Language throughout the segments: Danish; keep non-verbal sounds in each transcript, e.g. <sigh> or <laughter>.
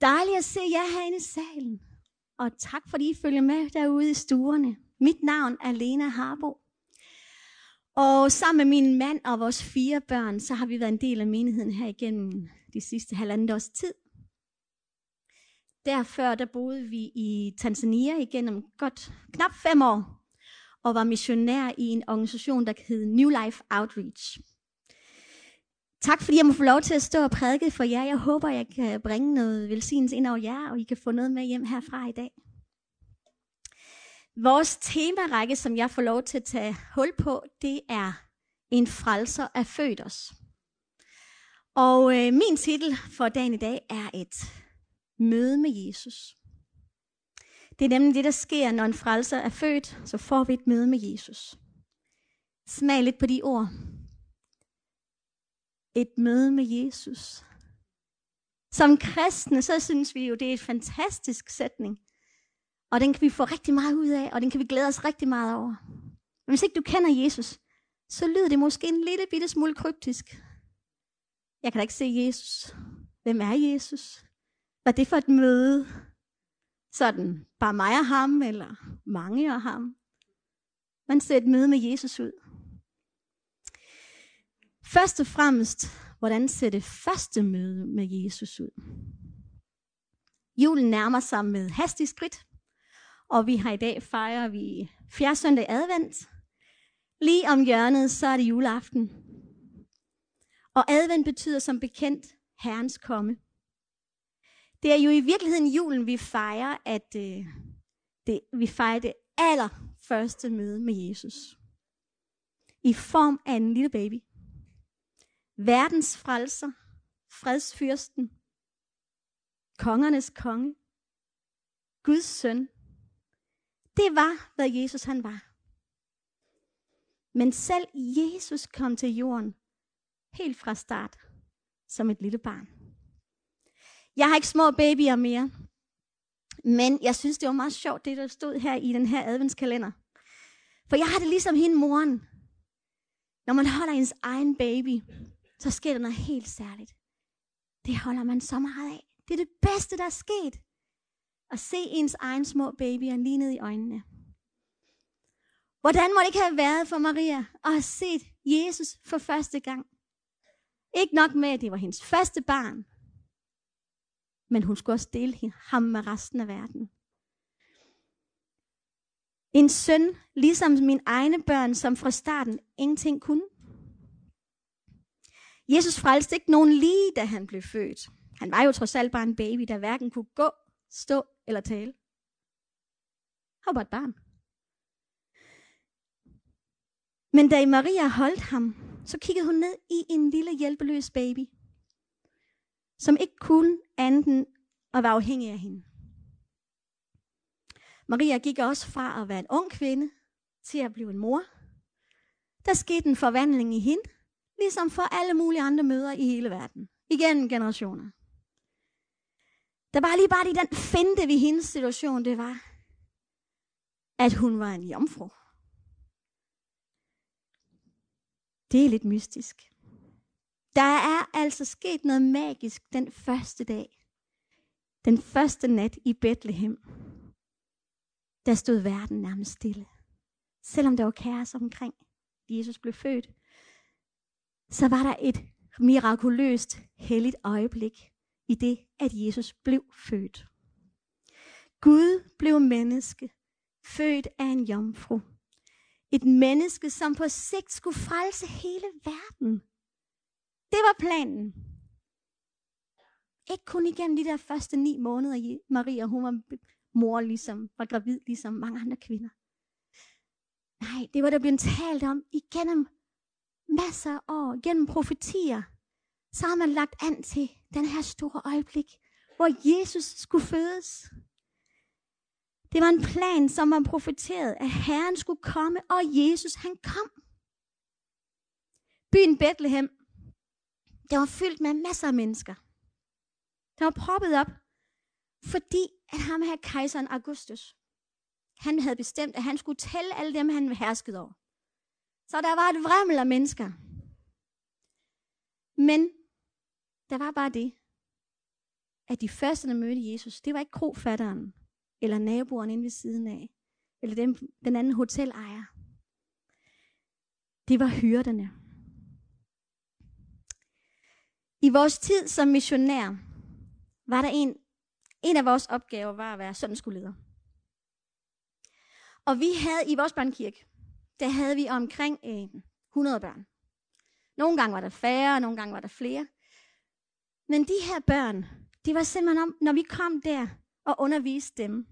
Dejligt at se jer herinde i salen. Og tak fordi I følger med derude i stuerne. Mit navn er Lena Harbo. Og sammen med min mand og vores fire børn, så har vi været en del af menigheden her igennem de sidste halvandet års tid. Derfor der boede vi i Tanzania igennem godt knap fem år, og var missionær i en organisation, der hed New Life Outreach. Tak fordi jeg må få lov til at stå og prædike for jer. Jeg håber, jeg kan bringe noget velsignelse ind over jer, og I kan få noget med hjem herfra i dag. Vores temarække, som jeg får lov til at tage hul på, det er En frelser er født os. Og øh, min titel for dagen i dag er et møde med Jesus. Det er nemlig det, der sker, når en frelser er født, så får vi et møde med Jesus. Smag lidt på de ord. Et møde med Jesus. Som kristne, så synes vi jo, det er et fantastisk sætning. Og den kan vi få rigtig meget ud af, og den kan vi glæde os rigtig meget over. Men hvis ikke du kender Jesus, så lyder det måske en lille bitte smule kryptisk. Jeg kan da ikke se Jesus. Hvem er Jesus? Hvad er det for et møde? Sådan, bare mig og ham, eller mange og ham. Man ser et møde med Jesus ud. Først og fremmest, hvordan ser det første møde med Jesus ud? Julen nærmer sig med hastig skridt, og vi har i dag fejrer vi fjerde søndag advent. Lige om hjørnet, så er det juleaften. Og advent betyder som bekendt Herrens komme. Det er jo i virkeligheden julen, vi fejrer, at øh, det, vi fejrer det allerførste møde med Jesus. I form af en lille baby. Verdens frelser, fredsfyrsten, kongernes konge, Guds søn. Det var, hvad Jesus han var. Men selv Jesus kom til jorden helt fra start som et lille barn. Jeg har ikke små babyer mere. Men jeg synes, det var meget sjovt, det der stod her i den her adventskalender. For jeg har det ligesom hende moren. Når man holder ens egen baby, så sker der noget helt særligt. Det holder man så meget af. Det er det bedste, der er sket. At se ens egen små babyer lige ned i øjnene. Hvordan må det ikke have været for Maria at have set Jesus for første gang? Ikke nok med, at det var hendes første barn, men hun skulle også dele ham med resten af verden. En søn, ligesom mine egne børn, som fra starten ingenting kunne. Jesus frelste ikke nogen lige, da han blev født. Han var jo trods alt bare en baby, der hverken kunne gå, stå eller tale. Han var bare et barn. Men da Maria holdt ham, så kiggede hun ned i en lille hjælpeløs baby, som ikke kunne anden og var afhængig af hende. Maria gik også fra at være en ung kvinde til at blive en mor. Der skete en forvandling i hende, ligesom for alle mulige andre møder i hele verden, Igen generationer. Der var lige bare lige den finte ved hendes situation, det var, at hun var en jomfru. Det er lidt mystisk. Der er altså sket noget magisk den første dag. Den første nat i Bethlehem. Der stod verden nærmest stille. Selvom der var kaos omkring, Jesus blev født, så var der et mirakuløst, helligt øjeblik i det, at Jesus blev født. Gud blev menneske, født af en jomfru. Et menneske, som på sigt skulle frelse hele verden. Det var planen. Ikke kun igennem de der første ni måneder, Maria, hun var mor ligesom, var gravid ligesom mange andre kvinder. Nej, det var der blevet talt om igennem masser af år, gennem profetier. Så har man lagt an til den her store øjeblik, hvor Jesus skulle fødes. Det var en plan, som man profeterede, at Herren skulle komme, og Jesus han kom. Byen Bethlehem, der var fyldt med masser af mennesker. Der var proppet op, fordi at ham her kejseren Augustus, han havde bestemt, at han skulle tælle alle dem, han herskede over. Så der var et vremmel af mennesker. Men der var bare det, at de første, der mødte Jesus, det var ikke krofatteren, eller naboen inde ved siden af, eller den, den anden hotelejer. Det var hyrderne. I vores tid som missionær, var der en, en af vores opgaver var at være søndagsskoleleder. Og vi havde i vores børnekirke, der havde vi omkring øh, 100 børn. Nogle gange var der færre, nogle gange var der flere. Men de her børn, det var simpelthen om, når vi kom der og underviste dem.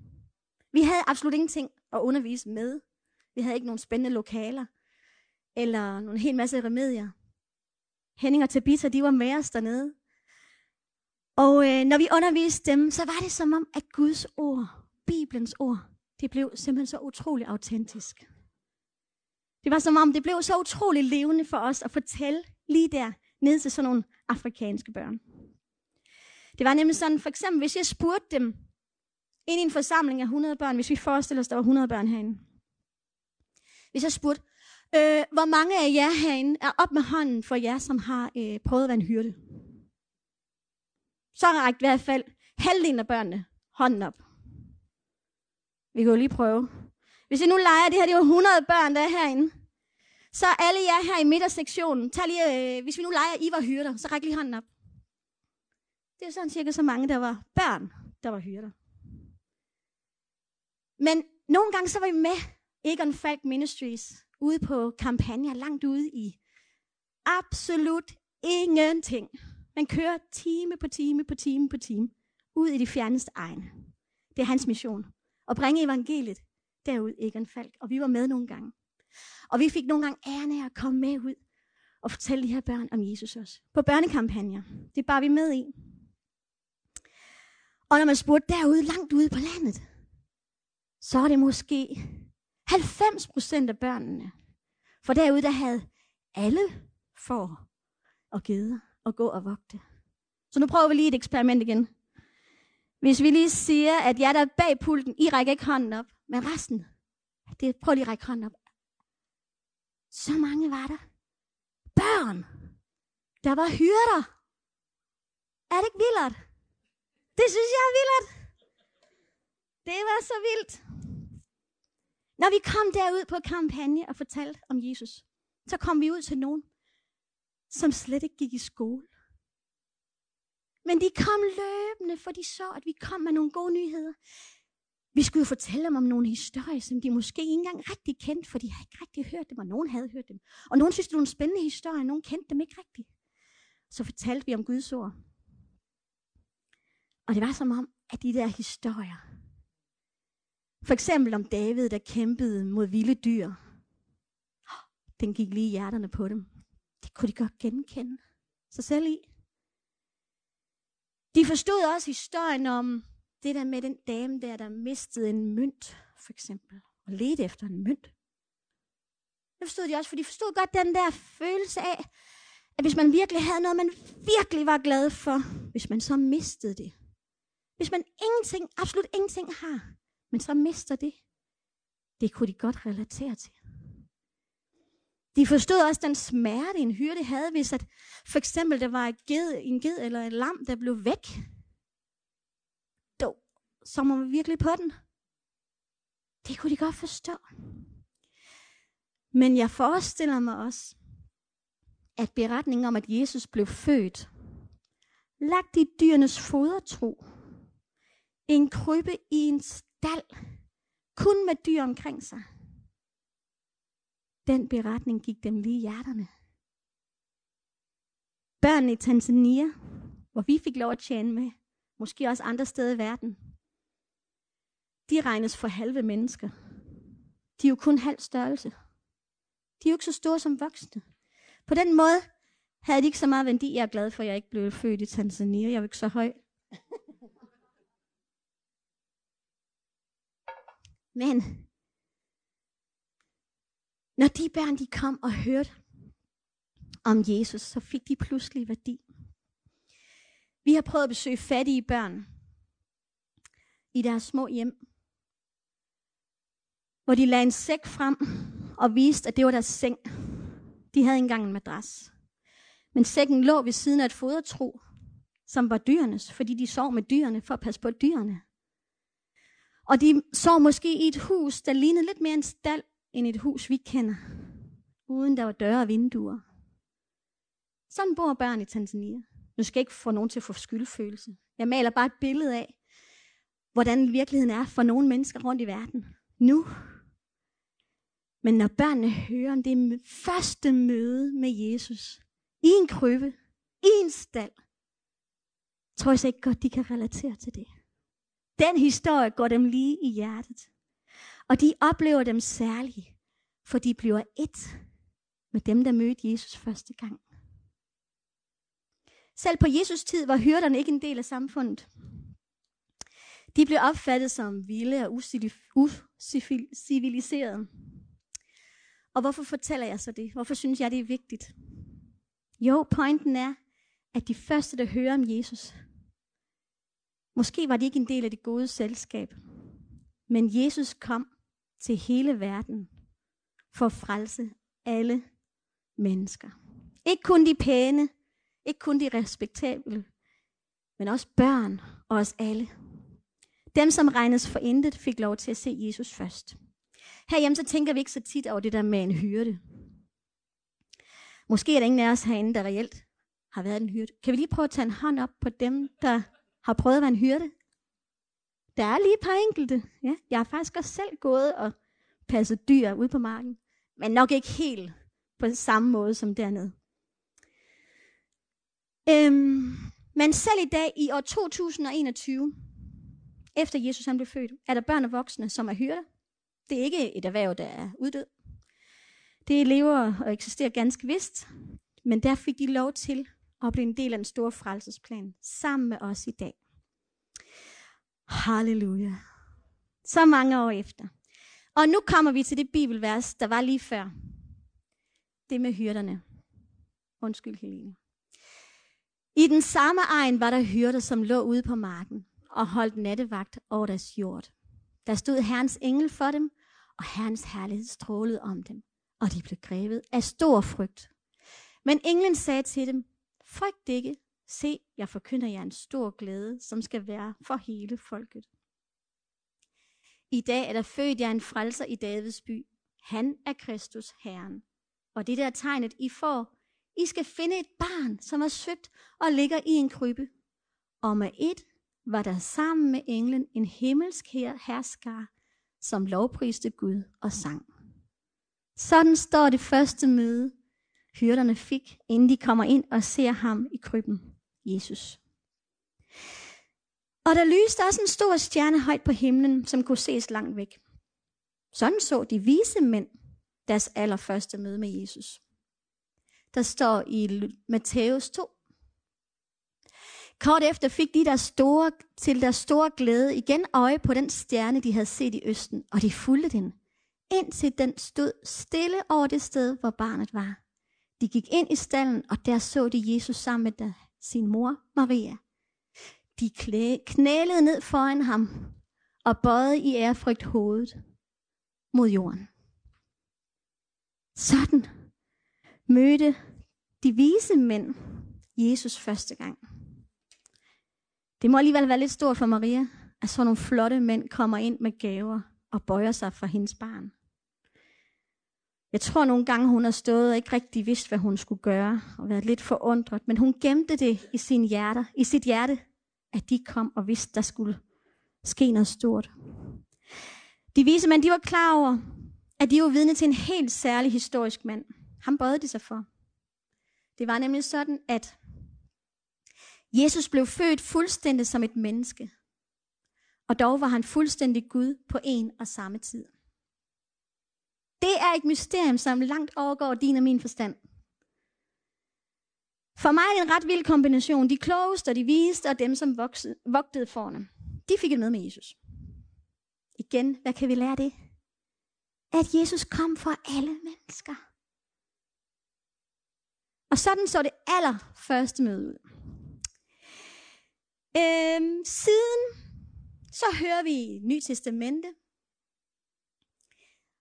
Vi havde absolut ingenting at undervise med. Vi havde ikke nogen spændende lokaler, eller nogle helt masse remedier. Henning og Tabitha, de var med os dernede. Og øh, når vi underviste dem, så var det som om, at Guds ord, Bibelens ord, det blev simpelthen så utrolig autentisk. Det var som om, det blev så utrolig levende for os at fortælle lige der ned til sådan nogle afrikanske børn. Det var nemlig sådan, for eksempel, hvis jeg spurgte dem ind i en forsamling af 100 børn, hvis vi forestiller os, der var 100 børn herinde. Hvis jeg spurgte, øh, hvor mange af jer herinde er op med hånden for jer, som har øh, prøvet at være en hyrde? Så rækte i hvert fald halvdelen af børnene hånden op. Vi kan jo lige prøve. Hvis I nu leger, det her det er jo 100 børn, der er herinde. Så alle jer her i midtersektionen, tag lige, øh, hvis vi nu leger, I var hyrder, så ræk lige hånden op. Det er sådan cirka så mange, der var børn, der var hyrder. Men nogle gange så var vi med Egon Falk Ministries ude på kampagner langt ude i absolut ingenting. Man kører time på time på time på time ud i de fjerneste egne. Det er hans mission. At bringe evangeliet derud, Egon Falk. Og vi var med nogle gange. Og vi fik nogle gange æren af at komme med ud og fortælle de her børn om Jesus også. På børnekampagner. Det bar vi med i. Og når man spurgte derude, langt ude på landet, så er det måske 90 procent af børnene. For derude, der havde alle for og geder at gå og vogte. Så nu prøver vi lige et eksperiment igen. Hvis vi lige siger, at jeg der er bag pulten, I rækker ikke hånden op, men resten, det, prøv lige at række hånden op. Så mange var der. Børn. Der var hyrder. Er det ikke vildt? Det synes jeg er vildt. Det var så vildt. Når vi kom derud på kampagne og fortalte om Jesus, så kom vi ud til nogen, som slet ikke gik i skole. Men de kom løbende, for de så, at vi kom med nogle gode nyheder. Vi skulle jo fortælle dem om nogle historier, som de måske ikke engang rigtig kendte, for de havde ikke rigtig hørt dem, og nogen havde hørt dem. Og nogen synes, det var en spændende historie, og nogen kendte dem ikke rigtigt. Så fortalte vi om Guds ord. Og det var som om, at de der historier, for eksempel om David, der kæmpede mod vilde dyr, den gik lige i hjerterne på dem. Det kunne de godt genkende sig selv i. De forstod også historien om det der med den dame der, der mistede en mønt, for eksempel, og ledte efter en mønt. Det forstod de også, for de forstod godt den der følelse af, at hvis man virkelig havde noget, man virkelig var glad for, hvis man så mistede det. Hvis man ingenting, absolut ingenting har, men så mister det, det kunne de godt relatere til. De forstod også den smerte, en hyrde havde, hvis at for eksempel der var en ged, en ged eller et lam, der blev væk som om virkelig på den. Det kunne de godt forstå. Men jeg forestiller mig også, at beretningen om, at Jesus blev født, lagt i dyrenes fodertro, en krybbe i en stald, kun med dyr omkring sig, den beretning gik dem lige i hjerterne. Børnene i Tanzania, hvor vi fik lov at tjene med, måske også andre steder i verden, de regnes for halve mennesker. De er jo kun halv størrelse. De er jo ikke så store som voksne. På den måde havde de ikke så meget værdi. Jeg er glad for, at jeg ikke blev født i Tanzania. Jeg er jo ikke så høj. Men når de børn de kom og hørte om Jesus, så fik de pludselig værdi. Vi har prøvet at besøge fattige børn i deres små hjem, hvor de lagde en sæk frem og viste, at det var deres seng. De havde ikke engang en madras. Men sækken lå ved siden af et fodertro, som var dyrenes, fordi de sov med dyrene for at passe på dyrene. Og de sov måske i et hus, der lignede lidt mere en stald, end et hus, vi kender. Uden der var døre og vinduer. Sådan bor børn i Tanzania. Nu skal jeg ikke få nogen til at få skyldfølelse. Jeg maler bare et billede af, hvordan virkeligheden er for nogle mennesker rundt i verden. Nu. Men når børnene hører om det første møde med Jesus, i en krybbe, i en stald, tror jeg så ikke godt, de kan relatere til det. Den historie går dem lige i hjertet. Og de oplever dem særligt, for de bliver et med dem, der mødte Jesus første gang. Selv på Jesus tid var hyrderne ikke en del af samfundet. De blev opfattet som vilde og usiviliserede. Og hvorfor fortæller jeg så det? Hvorfor synes jeg, det er vigtigt? Jo, pointen er, at de første, der hører om Jesus, måske var de ikke en del af det gode selskab, men Jesus kom til hele verden for at frelse alle mennesker. Ikke kun de pæne, ikke kun de respektable, men også børn og os alle. Dem, som regnes for intet, fik lov til at se Jesus først. Herhjemme så tænker vi ikke så tit over det der med en hyrde. Måske er der ingen af os herinde, der reelt har været en hyrde. Kan vi lige prøve at tage en hånd op på dem, der har prøvet at være en hyrde? Der er lige et par enkelte. Ja, jeg har faktisk også selv gået og passet dyr ude på marken. Men nok ikke helt på samme måde som dernede. Øhm, men selv i dag, i år 2021, efter Jesus han blev født, er der børn og voksne, som er hyrder. Det er ikke et erhverv, der er uddød. Det lever og eksisterer ganske vist, men der fik de lov til at blive en del af den store frelsesplan, sammen med os i dag. Halleluja. Så mange år efter. Og nu kommer vi til det bibelvers, der var lige før. Det med hyrderne. Undskyld, Helene. I den samme egen var der hyrder, som lå ude på marken og holdt nattevagt over deres jord. Der stod Herrens engel for dem, og Herrens herlighed strålede om dem, og de blev grebet af stor frygt. Men englen sagde til dem, frygt ikke, se, jeg forkynder jer en stor glæde, som skal være for hele folket. I dag er der født jer en frelser i Davids by. Han er Kristus Herren. Og det der tegnet, I får, I skal finde et barn, som er svøbt og ligger i en krybbe. Og med et var der sammen med englen en himmelsk her herskar, som lovpriste Gud og sang. Sådan står det første møde, hyrderne fik, inden de kommer ind og ser ham i krybben, Jesus. Og der lyste også en stor stjerne højt på himlen, som kunne ses langt væk. Sådan så de vise mænd deres allerførste møde med Jesus. Der står i Matthæus 2. Kort efter fik de der store, til deres store glæde igen øje på den stjerne, de havde set i østen, og de fulgte den, indtil den stod stille over det sted, hvor barnet var. De gik ind i stallen, og der så de Jesus sammen med sin mor, Maria. De knælede ned foran ham og bøjede i ærefrygt hovedet mod jorden. Sådan mødte de vise mænd Jesus første gang. Det må alligevel være lidt stort for Maria, at sådan nogle flotte mænd kommer ind med gaver og bøjer sig for hendes barn. Jeg tror nogle gange, hun har stået og ikke rigtig vidst, hvad hun skulle gøre, og været lidt forundret, men hun gemte det i, sin hjerte, i sit hjerte, at de kom og vidste, der skulle ske noget stort. De vise mænd, de var klar over, at de var vidne til en helt særlig historisk mand. Han bøjede de sig for. Det var nemlig sådan, at Jesus blev født fuldstændig som et menneske. Og dog var han fuldstændig Gud på en og samme tid. Det er et mysterium, som langt overgår din og min forstand. For mig er det en ret vild kombination. De klogeste og de viste og dem, som voksede, vogtede forne. De fik det med med Jesus. Igen, hvad kan vi lære det? At Jesus kom for alle mennesker. Og sådan så det allerførste møde ud. Øhm, siden så hører vi Ny Testamente.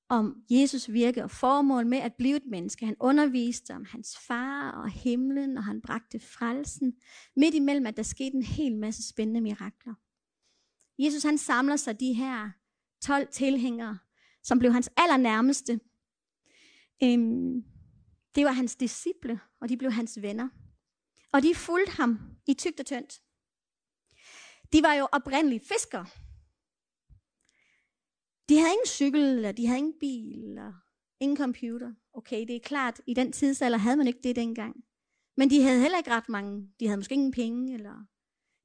om Jesus virke og formål med at blive et menneske. Han underviste om hans far og himlen, og han bragte frelsen. Midt imellem, at der skete en hel masse spændende mirakler. Jesus han samler sig de her 12 tilhængere, som blev hans allernærmeste. Øhm, det var hans disciple, og de blev hans venner. Og de fulgte ham i tygt og tyndt. De var jo oprindeligt fiskere. De havde ingen cykel, eller de havde ingen bil, eller ingen computer. Okay, det er klart, i den tidsalder havde man ikke det dengang. Men de havde heller ikke ret mange. De havde måske ingen penge, eller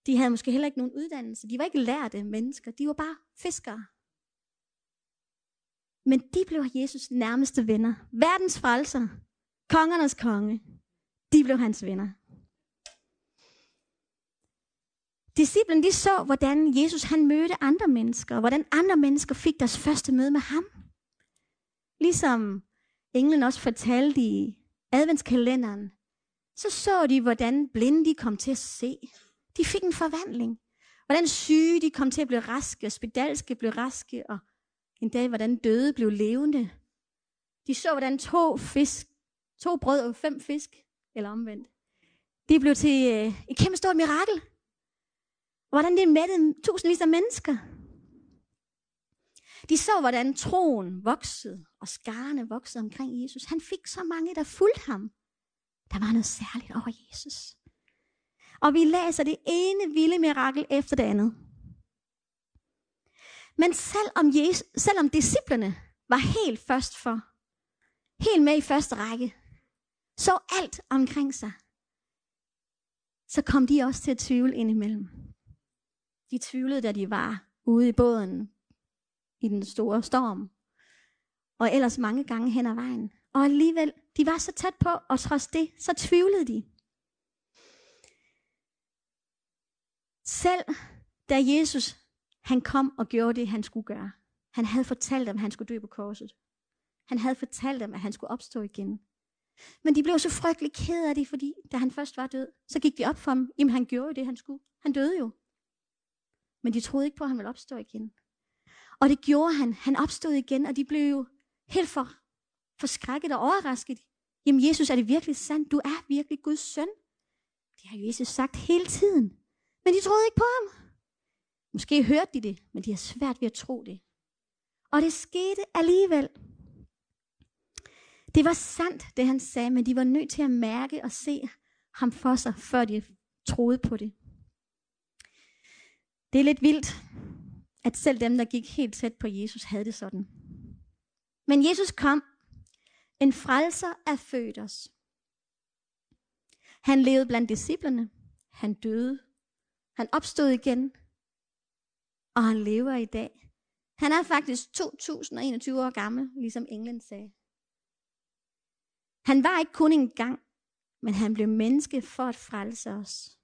de havde måske heller ikke nogen uddannelse. De var ikke lærte mennesker. De var bare fiskere. Men de blev Jesus nærmeste venner. Verdens frelser. Kongernes konge. De blev hans venner. Disciplen de så, hvordan Jesus han mødte andre mennesker, og hvordan andre mennesker fik deres første møde med ham. Ligesom englen også fortalte i adventskalenderen, så så de, hvordan blinde de kom til at se. De fik en forvandling. Hvordan syge de kom til at blive raske, og spedalske blev raske, og en dag, hvordan døde blev levende. De så, hvordan to fisk, to brød og fem fisk, eller omvendt, de blev til øh, et kæmpe stort mirakel. Hvordan det mættede tusindvis af mennesker. De så, hvordan troen voksede, og skarne voksede omkring Jesus. Han fik så mange, der fulgte ham. Der var noget særligt over Jesus. Og vi læser det ene vilde mirakel efter det andet. Men selvom, Jesus, selvom disciplerne var helt først for, helt med i første række, så alt omkring sig, så kom de også til at tvivle indimellem. De tvivlede, da de var ude i båden i den store storm. Og ellers mange gange hen ad vejen. Og alligevel, de var så tæt på, og trods det, så tvivlede de. Selv da Jesus han kom og gjorde det, han skulle gøre. Han havde fortalt dem, at han skulle dø på korset. Han havde fortalt dem, at han skulle opstå igen. Men de blev så frygtelig ked af det, fordi da han først var død, så gik de op for ham. Jamen han gjorde jo det, han skulle. Han døde jo. Men de troede ikke på, at han ville opstå igen. Og det gjorde han. Han opstod igen, og de blev jo helt for, forskrækket og overrasket. Jamen Jesus, er det virkelig sandt? Du er virkelig Guds søn. Det har Jesus sagt hele tiden. Men de troede ikke på ham. Måske hørte de det, men de har svært ved at tro det. Og det skete alligevel. Det var sandt, det han sagde, men de var nødt til at mærke og se ham for sig, før de troede på det. Det er lidt vildt, at selv dem, der gik helt tæt på Jesus, havde det sådan. Men Jesus kom. En frelser er født os. Han levede blandt disciplerne. Han døde. Han opstod igen og han lever i dag. Han er faktisk 2021 år gammel, ligesom England sagde. Han var ikke kun en gang, men han blev menneske for at frelse os.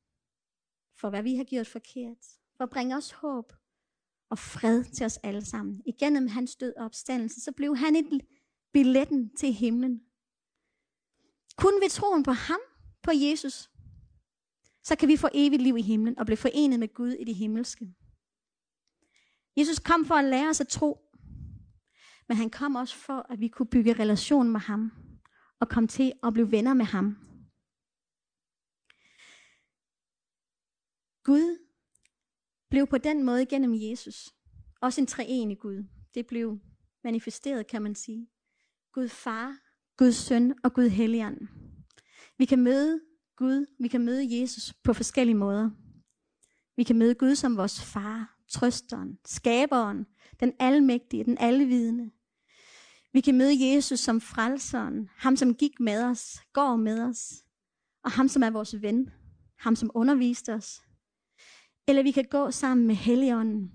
For hvad vi har gjort forkert. For at bringe os håb og fred til os alle sammen. Igennem hans død og opstandelse, så blev han et billetten til himlen. Kun ved troen på ham, på Jesus, så kan vi få evigt liv i himlen og blive forenet med Gud i det himmelske. Jesus kom for at lære os at tro, men han kom også for, at vi kunne bygge relation med ham og komme til at blive venner med ham. Gud blev på den måde gennem Jesus også en treenig Gud. Det blev manifesteret, kan man sige. Gud far, Guds søn og Gud helligånd. Vi kan møde Gud, vi kan møde Jesus på forskellige måder. Vi kan møde Gud som vores far, trøsteren, skaberen, den almægtige, den alvidende. Vi kan møde Jesus som frelseren, ham som gik med os, går med os, og ham som er vores ven, ham som underviste os. Eller vi kan gå sammen med Helligånden,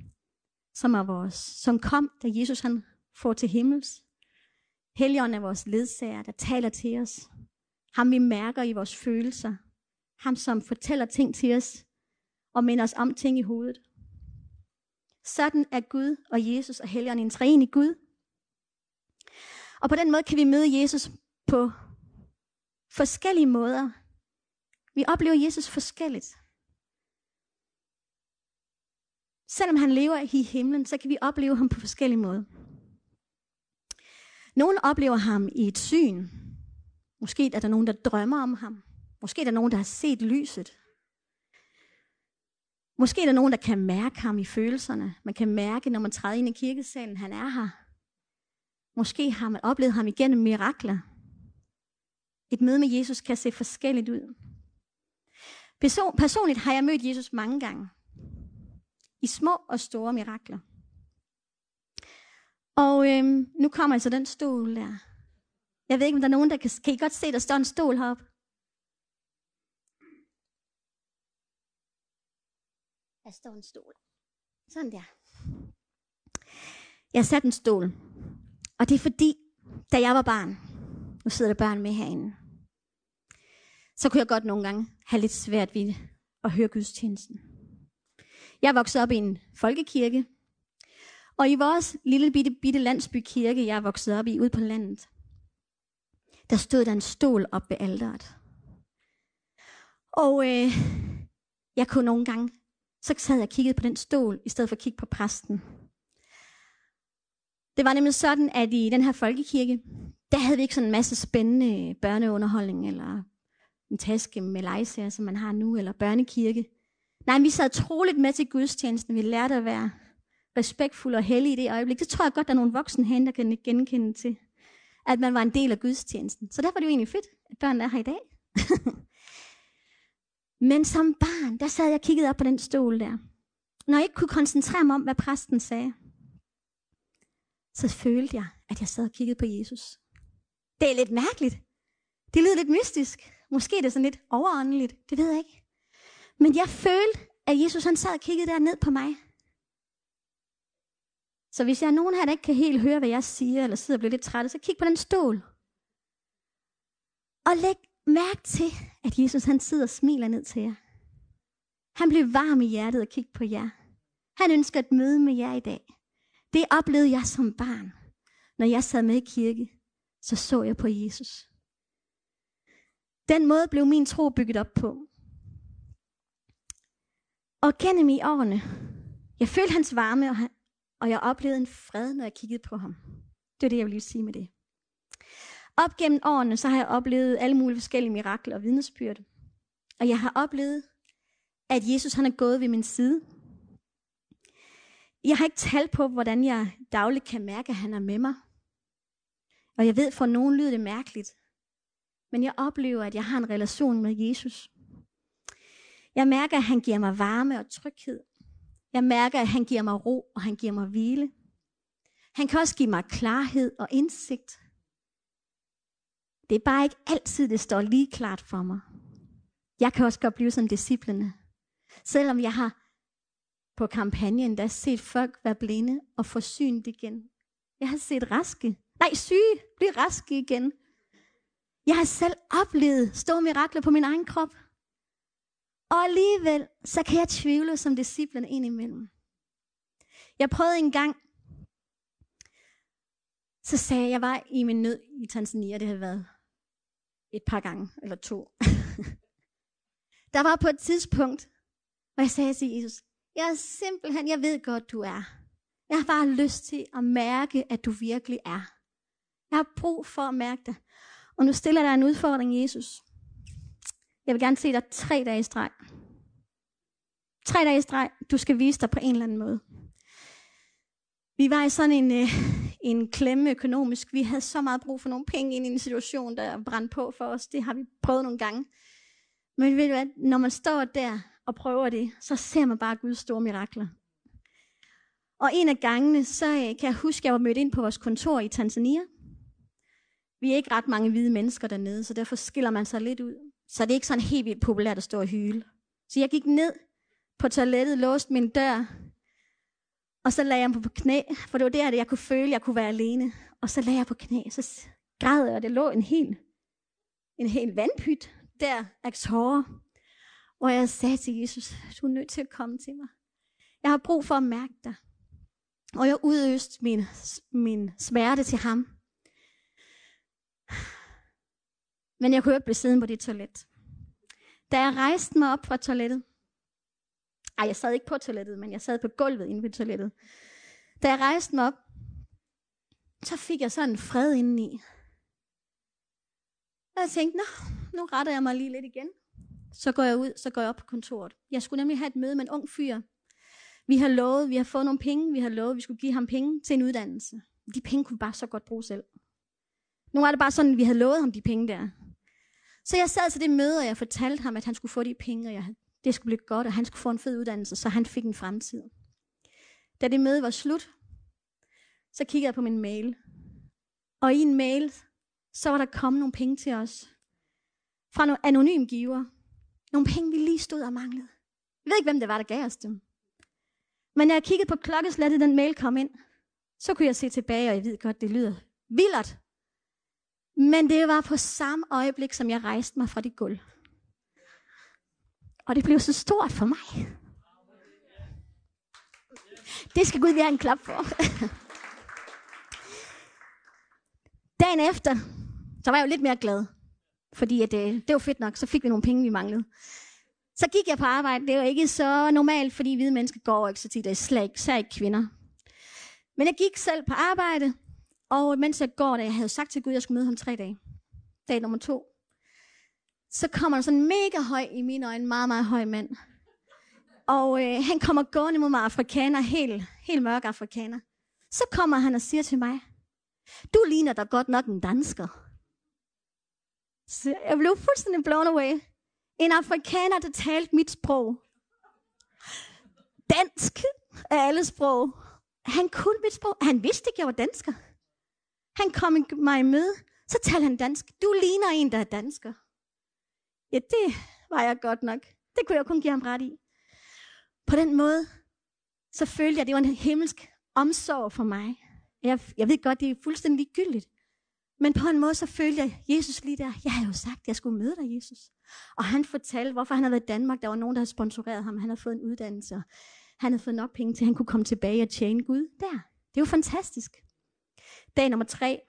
som er vores, som kom, da Jesus han får til himmels. Helligånden er vores ledsager, der taler til os. Ham vi mærker i vores følelser. Ham som fortæller ting til os og minder os om ting i hovedet. Sådan er Gud og Jesus og Helligånden en træenig Gud. Og på den måde kan vi møde Jesus på forskellige måder. Vi oplever Jesus forskelligt. Selvom han lever i himlen, så kan vi opleve ham på forskellige måder. Nogle oplever ham i et syn. Måske er der nogen, der drømmer om ham. Måske er der nogen, der har set lyset. Måske er der nogen, der kan mærke ham i følelserne. Man kan mærke, når man træder ind i kirkesalen, han er her. Måske har man oplevet ham igennem mirakler. Et møde med Jesus kan se forskelligt ud. Person, personligt har jeg mødt Jesus mange gange. I små og store mirakler. Og øhm, nu kommer altså den stol der. Jeg ved ikke, om der er nogen, der kan... Kan I godt se, der står en stol heroppe? Der står en stol. Sådan der. Jeg satte en stol. Og det er fordi, da jeg var barn, nu sidder der børn med herinde, så kunne jeg godt nogle gange have lidt svært ved at høre gudstjenesten. Jeg voksede op i en folkekirke, og i vores lille bitte, bitte landsbykirke, jeg voksede op i ude på landet, der stod der en stol op ved alderet. Og øh, jeg kunne nogle gange, så sad jeg og kiggede på den stol, i stedet for at kigge på præsten. Det var nemlig sådan, at i den her folkekirke, der havde vi ikke sådan en masse spændende børneunderholdning, eller en taske med legesager, som man har nu, eller børnekirke. Nej, vi sad troligt med til gudstjenesten. Vi lærte at være respektfulde og hellige i det øjeblik. Det tror jeg godt, der er nogle voksne hen, der kan genkende til, at man var en del af gudstjenesten. Så derfor er det jo egentlig fedt, at børnene er her i dag. <laughs> Men som barn, der sad jeg og kiggede op på den stol der. Når jeg ikke kunne koncentrere mig om, hvad præsten sagde, så følte jeg, at jeg sad og kiggede på Jesus. Det er lidt mærkeligt. Det lyder lidt mystisk. Måske er det sådan lidt overåndeligt. Det ved jeg ikke. Men jeg følte, at Jesus han sad og kiggede der ned på mig. Så hvis jeg er nogen her, der ikke kan helt høre, hvad jeg siger, eller sidder og bliver lidt træt, så kig på den stol. Og læg mærke til, at Jesus han sidder og smiler ned til jer. Han blev varm i hjertet og kigge på jer. Han ønsker et møde med jer i dag. Det oplevede jeg som barn. Når jeg sad med i kirke, så så jeg på Jesus. Den måde blev min tro bygget op på. Og gennem i årene, jeg følte hans varme, og, han, og jeg oplevede en fred, når jeg kiggede på ham. Det er det, jeg vil lige sige med det. Op gennem årene, så har jeg oplevet alle mulige forskellige mirakler og vidnesbyrd. Og jeg har oplevet, at Jesus han er gået ved min side. Jeg har ikke tal på, hvordan jeg dagligt kan mærke, at han er med mig. Og jeg ved, for nogen lyder det mærkeligt. Men jeg oplever, at jeg har en relation med Jesus. Jeg mærker, at han giver mig varme og tryghed. Jeg mærker, at han giver mig ro, og han giver mig hvile. Han kan også give mig klarhed og indsigt. Det er bare ikke altid, det står lige klart for mig. Jeg kan også godt blive som disciplene. Selvom jeg har på kampagnen, der set folk være blinde og få synet igen. Jeg har set raske, nej syge, blive raske igen. Jeg har selv oplevet store mirakler på min egen krop. Og alligevel, så kan jeg tvivle som disciplen ind imellem. Jeg prøvede en gang, så sagde jeg, jeg var i min nød i Tanzania, det havde været et par gange, eller to. <laughs> der var på et tidspunkt, hvor jeg sagde til Jesus, jeg er simpelthen, jeg ved godt, du er. Jeg har bare lyst til at mærke, at du virkelig er. Jeg har brug for at mærke det. Og nu stiller der en udfordring, Jesus. Jeg vil gerne se dig tre dage i streg. Tre dage i streg. Du skal vise dig på en eller anden måde. Vi var i sådan en, øh, en klemme økonomisk. Vi havde så meget brug for nogle penge ind i en situation, der brændte på for os. Det har vi prøvet nogle gange. Men ved du hvad, når man står der og prøver det, så ser man bare Guds store mirakler. Og en af gangene, så øh, kan jeg huske, at jeg var mødt ind på vores kontor i Tanzania. Vi er ikke ret mange hvide mennesker dernede, så derfor skiller man sig lidt ud. Så det er ikke sådan helt vildt populært at stå og hyle. Så jeg gik ned på toilettet, låste min dør, og så lagde jeg mig på knæ, for det var der, jeg kunne føle, at jeg kunne være alene. Og så lagde jeg på knæ, så græd jeg, og det lå en hel, en hel vandpyt der af tårer. Hvor jeg sagde til Jesus, du er nødt til at komme til mig. Jeg har brug for at mærke dig. Og jeg udøste min, min smerte til ham. Men jeg kunne ikke blive siddende på det toilet. Da jeg rejste mig op fra toilettet, ej, jeg sad ikke på toilettet, men jeg sad på gulvet inde ved toilettet. Da jeg rejste mig op, så fik jeg sådan en fred indeni. Og jeg tænkte, nå, nu retter jeg mig lige lidt igen. Så går jeg ud, så går jeg op på kontoret. Jeg skulle nemlig have et møde med en ung fyr. Vi har lovet, vi har fået nogle penge, vi har lovet, vi skulle give ham penge til en uddannelse. De penge kunne vi bare så godt bruge selv. Nu var det bare sådan, at vi havde lovet ham de penge der. Så jeg sad til det møde, og jeg fortalte ham, at han skulle få de penge, og jeg, det skulle blive godt, og han skulle få en fed uddannelse, så han fik en fremtid. Da det møde var slut, så kiggede jeg på min mail. Og i en mail, så var der kommet nogle penge til os. Fra nogle anonym giver. Nogle penge, vi lige stod og manglede. Jeg ved ikke, hvem det var, der gav os dem. Men når jeg kiggede på klokkeslættet, den mail kom ind, så kunne jeg se tilbage, og jeg ved godt, det lyder vildt. Men det var på samme øjeblik, som jeg rejste mig fra det gulv. Og det blev så stort for mig. Det skal Gud være en klap for. <laughs> Dagen efter, så var jeg jo lidt mere glad. Fordi at, det, øh, det var fedt nok, så fik vi nogle penge, vi manglede. Så gik jeg på arbejde. Det var ikke så normalt, fordi hvide mennesker går ikke så tit. Det er slag, især ikke kvinder. Men jeg gik selv på arbejde, og mens jeg går da jeg havde sagt til Gud, at jeg skulle møde ham tre dage. Dag nummer to. Så kommer der sådan en mega høj, i mine øjne, meget, meget høj mand. Og øh, han kommer gående mod mig, afrikaner, helt, helt mørk afrikaner. Så kommer han og siger til mig, du ligner da godt nok en dansker. Så jeg blev fuldstændig blown away. En afrikaner, der talte mit sprog. Dansk af alle sprog. Han kunne mit sprog. Han vidste ikke, jeg var dansker. Han kom mig i møde. Så talte han dansk. Du ligner en, der er dansker. Ja, det var jeg godt nok. Det kunne jeg kun give ham ret i. På den måde, så følte jeg, at det var en himmelsk omsorg for mig. Jeg, jeg ved godt, det er fuldstændig ligegyldigt. Men på en måde, så følte jeg Jesus lige der. Jeg havde jo sagt, at jeg skulle møde dig, Jesus. Og han fortalte, hvorfor han havde været i Danmark. Der var nogen, der havde sponsoreret ham. Han havde fået en uddannelse. Han havde fået nok penge til, at han kunne komme tilbage og tjene Gud der. Det er jo fantastisk. Dag nummer tre.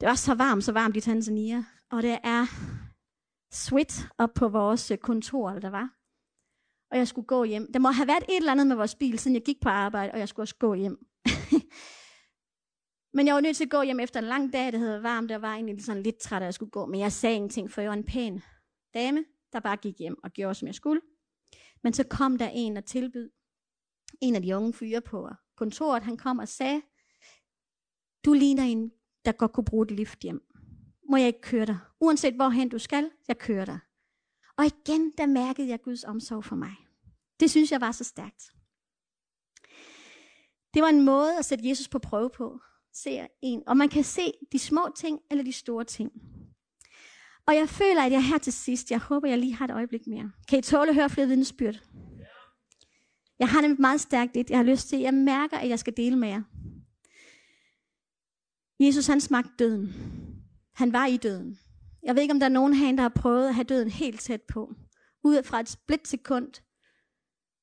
Det var så varmt, så varmt i Tanzania. Og det er sweat op på vores kontor, der var. Og jeg skulle gå hjem. Der må have været et eller andet med vores bil, siden jeg gik på arbejde, og jeg skulle også gå hjem. <laughs> Men jeg var nødt til at gå hjem efter en lang dag, det havde varmt, og var egentlig sådan lidt træt, at jeg skulle gå. Men jeg sagde ingenting, for jeg var en pæn dame, der bare gik hjem og gjorde, som jeg skulle. Men så kom der en og tilbød en af de unge fyre på kontoret. Han kom og sagde, du ligner en, der godt kunne bruge et lift hjem. Må jeg ikke køre dig? Uanset hvorhen du skal, jeg kører dig. Og igen, der mærkede jeg Guds omsorg for mig. Det synes jeg var så stærkt. Det var en måde at sætte Jesus på prøve på. Ser en. Og man kan se de små ting eller de store ting. Og jeg føler, at jeg her til sidst, jeg håber, jeg lige har et øjeblik mere. Kan I tåle at høre flere vidnesbyrd? Jeg har nemlig meget stærkt et. Jeg har lyst til, jeg mærker, at jeg skal dele med jer. Jesus, han smagte døden. Han var i døden. Jeg ved ikke, om der er nogen herinde, der har prøvet at have døden helt tæt på. Ud fra et splitsekund,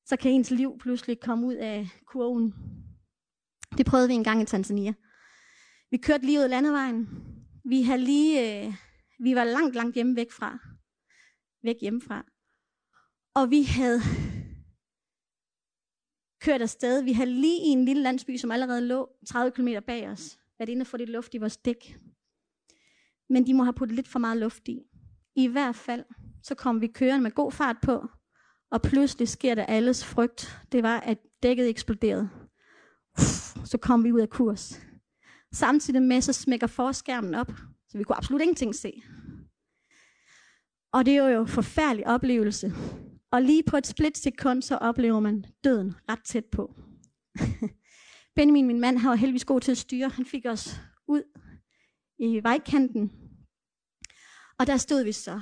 så kan ens liv pludselig komme ud af kurven. Det prøvede vi en gang i Tanzania. Vi kørte lige ud af landevejen. Vi, havde lige, øh, vi var langt, langt hjemme væk fra. Væk hjemmefra. Og vi havde kørt afsted. Vi havde lige i en lille landsby, som allerede lå 30 km bag os, været inde og få lidt luft i vores dæk. Men de må have puttet lidt for meget luft i. I hvert fald, så kom vi kørende med god fart på, og pludselig sker der alles frygt. Det var, at dækket eksploderede. Så kom vi ud af kurs. Samtidig med, så smækker forskærmen op, så vi kunne absolut ingenting se. Og det er jo en forfærdelig oplevelse. Og lige på et splitsekund, så oplever man døden ret tæt på. <laughs> Benjamin, min mand, har heldigvis god til at styre. Han fik os ud i vejkanten. Og der stod vi så.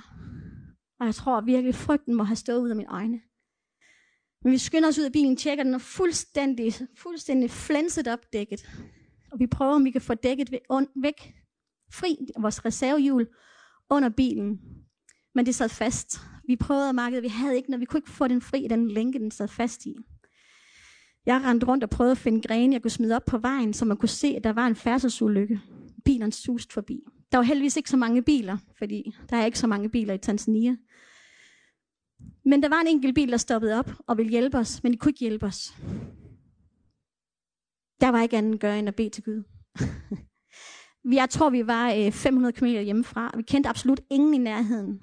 Og jeg tror virkelig, frygten må have stået ud af mine øjne. Men vi skynder os ud af bilen, tjekker den er fuldstændig, fuldstændig flænset op dækket. Og vi prøver, om vi kan få dækket væk, fri vores reservehjul under bilen. Men det sad fast. Vi prøvede at markede, vi havde ikke, når vi kunne ikke få den fri, den lænke, den sad fast i. Jeg rendte rundt og prøvede at finde grene, jeg kunne smide op på vejen, så man kunne se, at der var en færdselsulykke. Bilerne suste forbi. Der var heldigvis ikke så mange biler, fordi der er ikke så mange biler i Tanzania. Men der var en enkelt bil, der stoppede op og ville hjælpe os, men de kunne ikke hjælpe os. Der var ikke andet at gøre end at bede til Gud. <laughs> Jeg tror, vi var øh, 500 km hjemmefra. og Vi kendte absolut ingen i nærheden.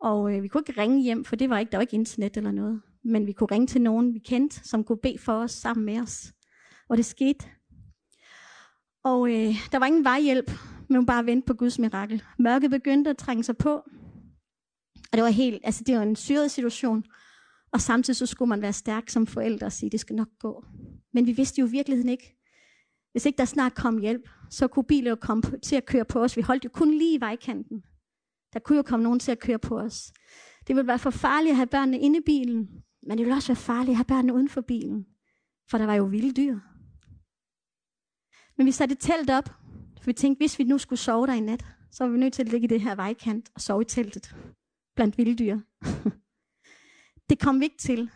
Og øh, vi kunne ikke ringe hjem, for det var ikke, der var ikke internet eller noget. Men vi kunne ringe til nogen, vi kendte, som kunne bede for os sammen med os. Og det skete. Og øh, der var ingen vejhjælp, men bare vente på Guds mirakel. Mørket begyndte at trænge sig på. Og det var helt, altså det var en syret situation. Og samtidig så skulle man være stærk som forældre og sige, det skal nok gå. Men vi vidste jo i virkeligheden ikke, hvis ikke der snart kom hjælp, så kunne biler jo komme til at køre på os. Vi holdt jo kun lige i vejkanten. Der kunne jo komme nogen til at køre på os. Det ville være for farligt at have børnene inde i bilen, men det ville også være farligt at have børnene uden for bilen, for der var jo vilde dyr. Men vi satte et telt op, for vi tænkte, hvis vi nu skulle sove der i nat, så var vi nødt til at ligge i det her vejkant og sove i teltet blandt vilde dyr. <laughs> det kom vi ikke til.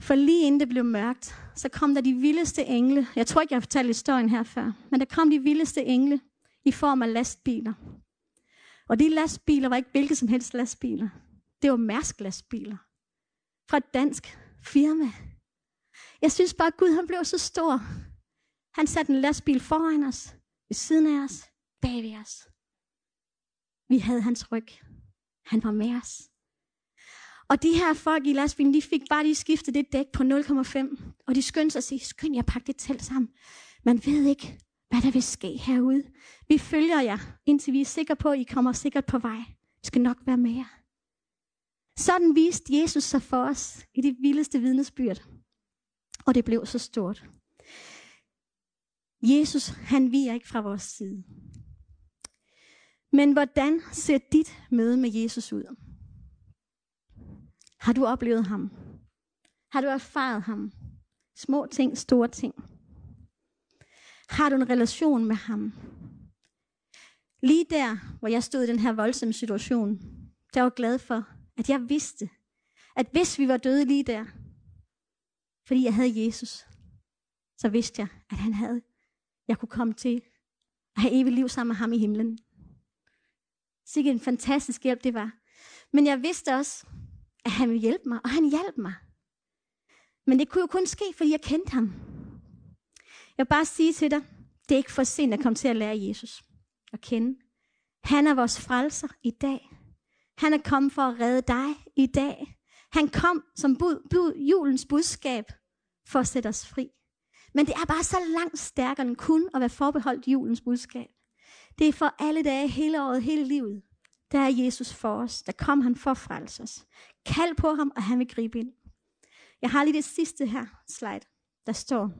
For lige inden det blev mørkt, så kom der de vildeste engle. Jeg tror ikke, jeg har fortalt historien her før, men der kom de vildeste engle i form af lastbiler. Og de lastbiler var ikke hvilke som helst lastbiler. Det var Mærsk lastbiler. Fra et dansk firma. Jeg synes bare, at Gud han blev så stor. Han satte en lastbil foran os, ved siden af os, bag ved os. Vi havde hans ryg. Han var med os. Og de her folk i lastbilen, de fik bare lige skiftet det dæk på 0,5. Og de skyndte sig at sige, skynd jer at pakke det telt sammen. Man ved ikke, hvad der vil ske herude. Vi følger jer, indtil vi er sikre på, at I kommer sikkert på vej. Vi skal nok være med jer. Sådan viste Jesus sig for os i det vildeste vidnesbyrd. Og det blev så stort. Jesus, han viger ikke fra vores side. Men hvordan ser dit møde med Jesus ud? Har du oplevet ham? Har du erfaret ham? Små ting, store ting. Har du en relation med ham? Lige der, hvor jeg stod i den her voldsomme situation, der var glad for, at jeg vidste, at hvis vi var døde lige der, fordi jeg havde Jesus, så vidste jeg, at han havde, jeg kunne komme til at have evigt liv sammen med ham i himlen. Sikke en fantastisk hjælp det var. Men jeg vidste også, at han ville hjælpe mig, og han hjalp mig. Men det kunne jo kun ske, fordi jeg kendte ham. Jeg vil bare sige til dig, det er ikke for sent at komme til at lære Jesus at kende. Han er vores frelser i dag. Han er kommet for at redde dig i dag. Han kom som bud, bud, julens budskab for at sætte os fri. Men det er bare så langt stærkere end kun at være forbeholdt julens budskab. Det er for alle dage, hele året, hele livet. Der er Jesus for os. Der kom han for at frelse os. Kald på ham, og han vil gribe ind. Jeg har lige det sidste her slide. Der står,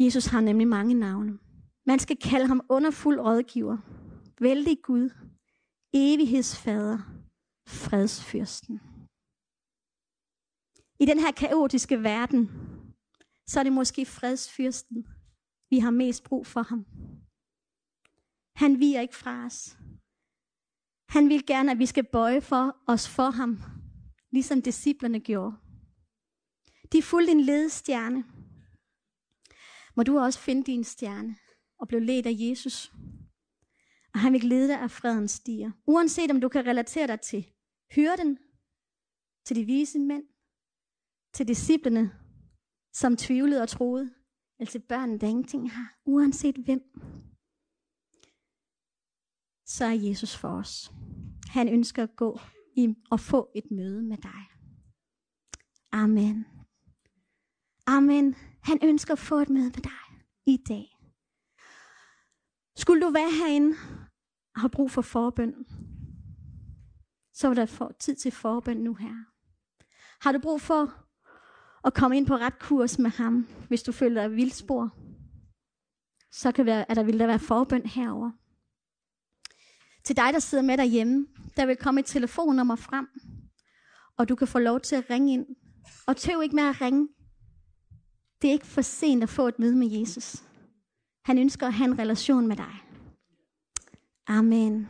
Jesus har nemlig mange navne. Man skal kalde ham underfuld rådgiver, vældig Gud, evighedsfader, fredsfyrsten. I den her kaotiske verden, så er det måske fredsfyrsten, vi har mest brug for ham. Han viger ikke fra os. Han vil gerne, at vi skal bøje for os for ham, ligesom disciplerne gjorde. De fulgte en ledestjerne, må du også finde din stjerne og blive ledt af Jesus. Og han vil lede dig af fredens stiger. Uanset om du kan relatere dig til hyrden, til de vise mænd, til disciplene, som tvivlede og troede, eller til børnene, der ingenting har. Uanset hvem, så er Jesus for os. Han ønsker at gå i og få et møde med dig. Amen. Amen. Han ønsker at få et møde med dig i dag. Skulle du være herinde og brug for forbøn, så vil der få tid til forbøn nu her. Har du brug for at komme ind på ret kurs med ham, hvis du føler dig vildspor, så kan være, at der vil der være forbøn herover. Til dig, der sidder med derhjemme, der vil komme et telefonnummer frem, og du kan få lov til at ringe ind. Og tøv ikke med at ringe. Det er ikke for sent at få et møde med Jesus. Han ønsker at have en relation med dig. Amen.